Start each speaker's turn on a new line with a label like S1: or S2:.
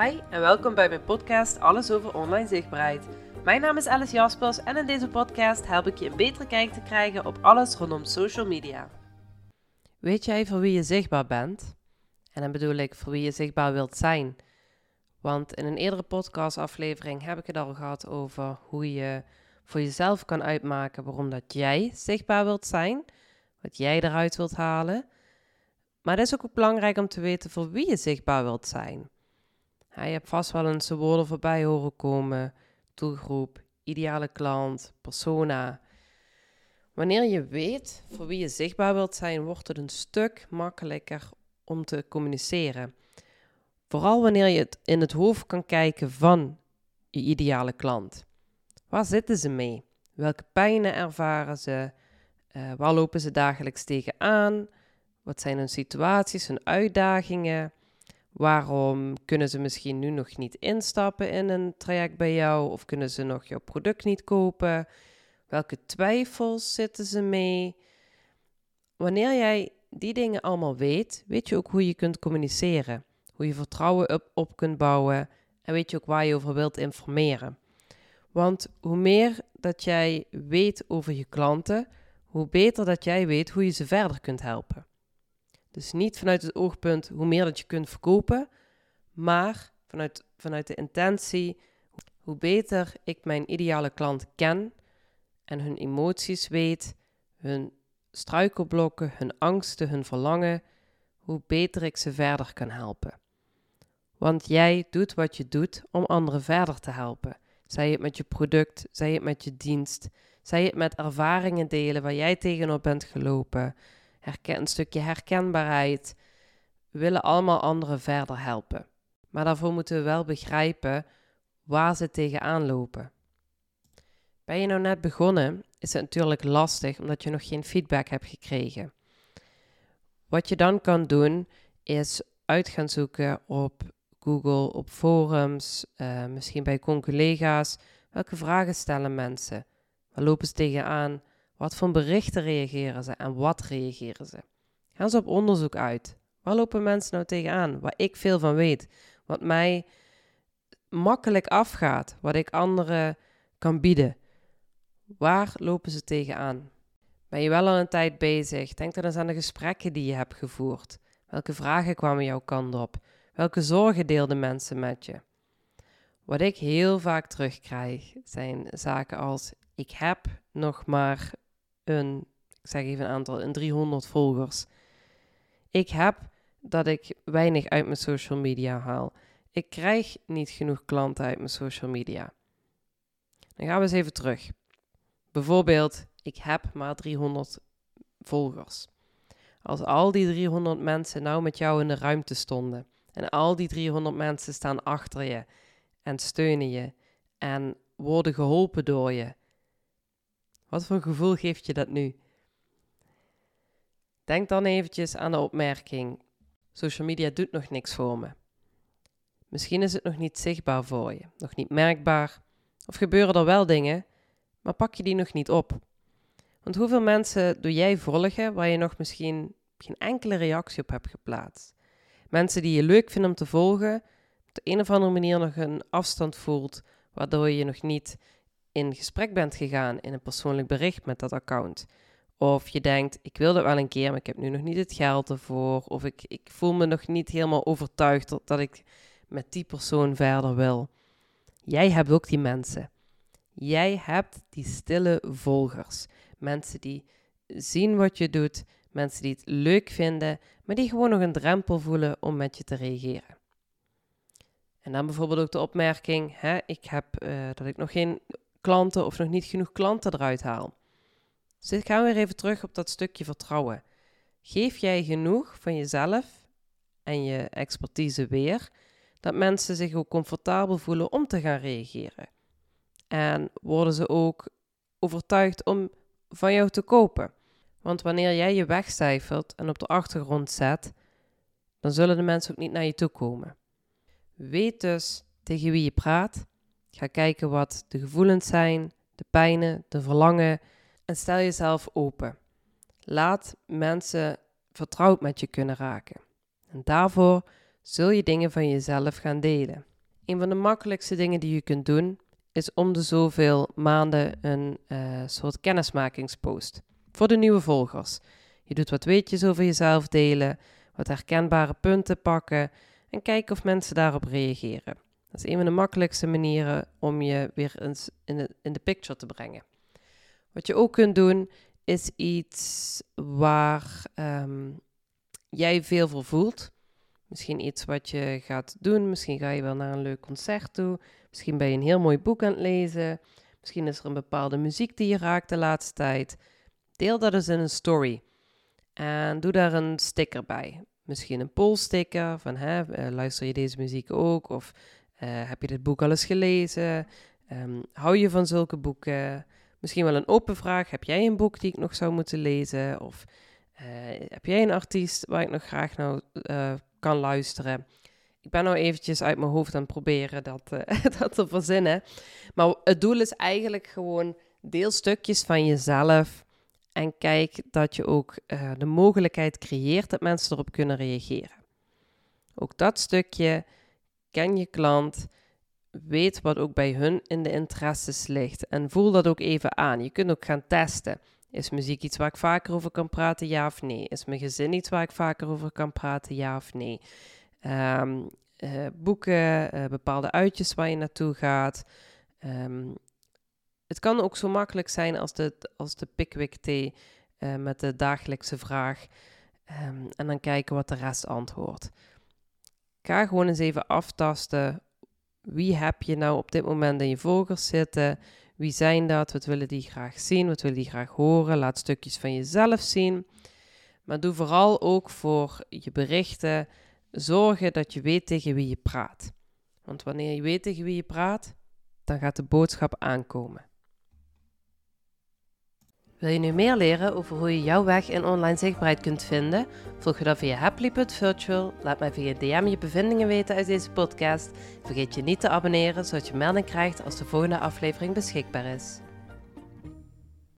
S1: Hi en welkom bij mijn podcast Alles over online zichtbaarheid. Mijn naam is Alice Jaspers en in deze podcast help ik je een betere kijk te krijgen op alles rondom social media. Weet jij voor wie je zichtbaar bent? En dan bedoel ik voor wie je zichtbaar wilt zijn. Want in een eerdere podcastaflevering heb ik het al gehad over hoe je voor jezelf kan uitmaken waarom dat jij zichtbaar wilt zijn, wat jij eruit wilt halen. Maar het is ook belangrijk om te weten voor wie je zichtbaar wilt zijn. Je hebt vast wel eens de woorden voorbij horen komen: doelgroep, ideale klant, persona. Wanneer je weet voor wie je zichtbaar wilt zijn, wordt het een stuk makkelijker om te communiceren. Vooral wanneer je het in het hoofd kan kijken van je ideale klant. Waar zitten ze mee? Welke pijnen ervaren ze? Uh, waar lopen ze dagelijks tegenaan? Wat zijn hun situaties, hun uitdagingen? Waarom kunnen ze misschien nu nog niet instappen in een traject bij jou? Of kunnen ze nog jouw product niet kopen? Welke twijfels zitten ze mee? Wanneer jij die dingen allemaal weet, weet je ook hoe je kunt communiceren. Hoe je vertrouwen op, op kunt bouwen. En weet je ook waar je over wilt informeren. Want hoe meer dat jij weet over je klanten, hoe beter dat jij weet hoe je ze verder kunt helpen. Dus niet vanuit het oogpunt hoe meer dat je kunt verkopen, maar vanuit, vanuit de intentie hoe beter ik mijn ideale klant ken en hun emoties weet, hun struikelblokken, hun angsten, hun verlangen, hoe beter ik ze verder kan helpen. Want jij doet wat je doet om anderen verder te helpen. Zij het met je product, zij het met je dienst, zij het met ervaringen delen waar jij tegenop bent gelopen. Een stukje herkenbaarheid. Willen allemaal anderen verder helpen. Maar daarvoor moeten we wel begrijpen waar ze tegenaan lopen. Ben je nou net begonnen, is het natuurlijk lastig omdat je nog geen feedback hebt gekregen. Wat je dan kan doen, is uit gaan zoeken op Google, op forums, uh, misschien bij collega's. Welke vragen stellen mensen? Waar lopen ze tegenaan? Wat voor berichten reageren ze en wat reageren ze? Gaan ze op onderzoek uit? Waar lopen mensen nou tegenaan? Waar ik veel van weet. Wat mij makkelijk afgaat. Wat ik anderen kan bieden. Waar lopen ze tegenaan? Ben je wel al een tijd bezig? Denk dan eens aan de gesprekken die je hebt gevoerd. Welke vragen kwamen jouw kant op? Welke zorgen deelden mensen met je? Wat ik heel vaak terugkrijg zijn zaken als: ik heb nog maar een, ik zeg even een aantal, een 300 volgers. Ik heb dat ik weinig uit mijn social media haal. Ik krijg niet genoeg klanten uit mijn social media. Dan gaan we eens even terug. Bijvoorbeeld, ik heb maar 300 volgers. Als al die 300 mensen nou met jou in de ruimte stonden en al die 300 mensen staan achter je en steunen je en worden geholpen door je. Wat voor gevoel geeft je dat nu? Denk dan eventjes aan de opmerking: social media doet nog niks voor me. Misschien is het nog niet zichtbaar voor je, nog niet merkbaar, of gebeuren er wel dingen, maar pak je die nog niet op. Want hoeveel mensen doe jij volgen waar je nog misschien geen enkele reactie op hebt geplaatst? Mensen die je leuk vinden om te volgen, op de een of andere manier nog een afstand voelt, waardoor je nog niet in gesprek bent gegaan in een persoonlijk bericht met dat account. Of je denkt, ik wil dat wel een keer, maar ik heb nu nog niet het geld ervoor. Of ik, ik voel me nog niet helemaal overtuigd dat, dat ik met die persoon verder wil. Jij hebt ook die mensen. Jij hebt die stille volgers. Mensen die zien wat je doet, mensen die het leuk vinden, maar die gewoon nog een drempel voelen om met je te reageren. En dan bijvoorbeeld ook de opmerking: hè, ik heb uh, dat ik nog geen klanten of nog niet genoeg klanten eruit haal. Dus ik ga weer even terug op dat stukje vertrouwen. Geef jij genoeg van jezelf en je expertise weer, dat mensen zich ook comfortabel voelen om te gaan reageren? En worden ze ook overtuigd om van jou te kopen? Want wanneer jij je wegcijfert en op de achtergrond zet, dan zullen de mensen ook niet naar je toe komen. Weet dus tegen wie je praat. Ga kijken wat de gevoelens zijn, de pijnen, de verlangen en stel jezelf open. Laat mensen vertrouwd met je kunnen raken. En daarvoor zul je dingen van jezelf gaan delen. Een van de makkelijkste dingen die je kunt doen is om de zoveel maanden een uh, soort kennismakingspost voor de nieuwe volgers. Je doet wat weetjes over jezelf delen, wat herkenbare punten pakken en kijken of mensen daarop reageren. Dat is een van de makkelijkste manieren om je weer eens in de, in de picture te brengen. Wat je ook kunt doen, is iets waar um, jij veel voor voelt. Misschien iets wat je gaat doen. Misschien ga je wel naar een leuk concert toe. Misschien ben je een heel mooi boek aan het lezen. Misschien is er een bepaalde muziek die je raakt de laatste tijd. Deel dat eens in een story. En doe daar een sticker bij. Misschien een polsticker van hè, eh, luister je deze muziek ook? Of uh, heb je dit boek al eens gelezen? Um, hou je van zulke boeken? Misschien wel een open vraag. Heb jij een boek die ik nog zou moeten lezen? Of uh, heb jij een artiest waar ik nog graag nou kan luisteren? Ik ben nou eventjes uit mijn hoofd aan het proberen dat, dat te verzinnen. Maar het doel is eigenlijk gewoon deel stukjes van jezelf en kijk dat je ook de mogelijkheid creëert dat mensen erop kunnen reageren. Ook dat stukje, ken je klant, weet wat ook bij hun in de interesses ligt en voel dat ook even aan. Je kunt ook gaan testen. Is muziek iets waar ik vaker over kan praten, ja of nee? Is mijn gezin iets waar ik vaker over kan praten, ja of nee? Um, uh, boeken, uh, bepaalde uitjes waar je naartoe gaat. Um, het kan ook zo makkelijk zijn als de, als de Pickwick thee uh, met de dagelijkse vraag. Um, en dan kijken wat de rest antwoordt. Ga gewoon eens even aftasten. Wie heb je nou op dit moment in je volgers zitten? Wie zijn dat? Wat willen die graag zien? Wat willen die graag horen? Laat stukjes van jezelf zien. Maar doe vooral ook voor je berichten zorgen dat je weet tegen wie je praat. Want wanneer je weet tegen wie je praat, dan gaat de boodschap aankomen. Wil je nu meer leren over hoe je jouw weg in online zichtbaarheid kunt vinden? Volg je dan via happily.virtual. Laat mij via DM je bevindingen weten uit deze podcast. Vergeet je niet te abonneren, zodat je melding krijgt als de volgende aflevering beschikbaar is.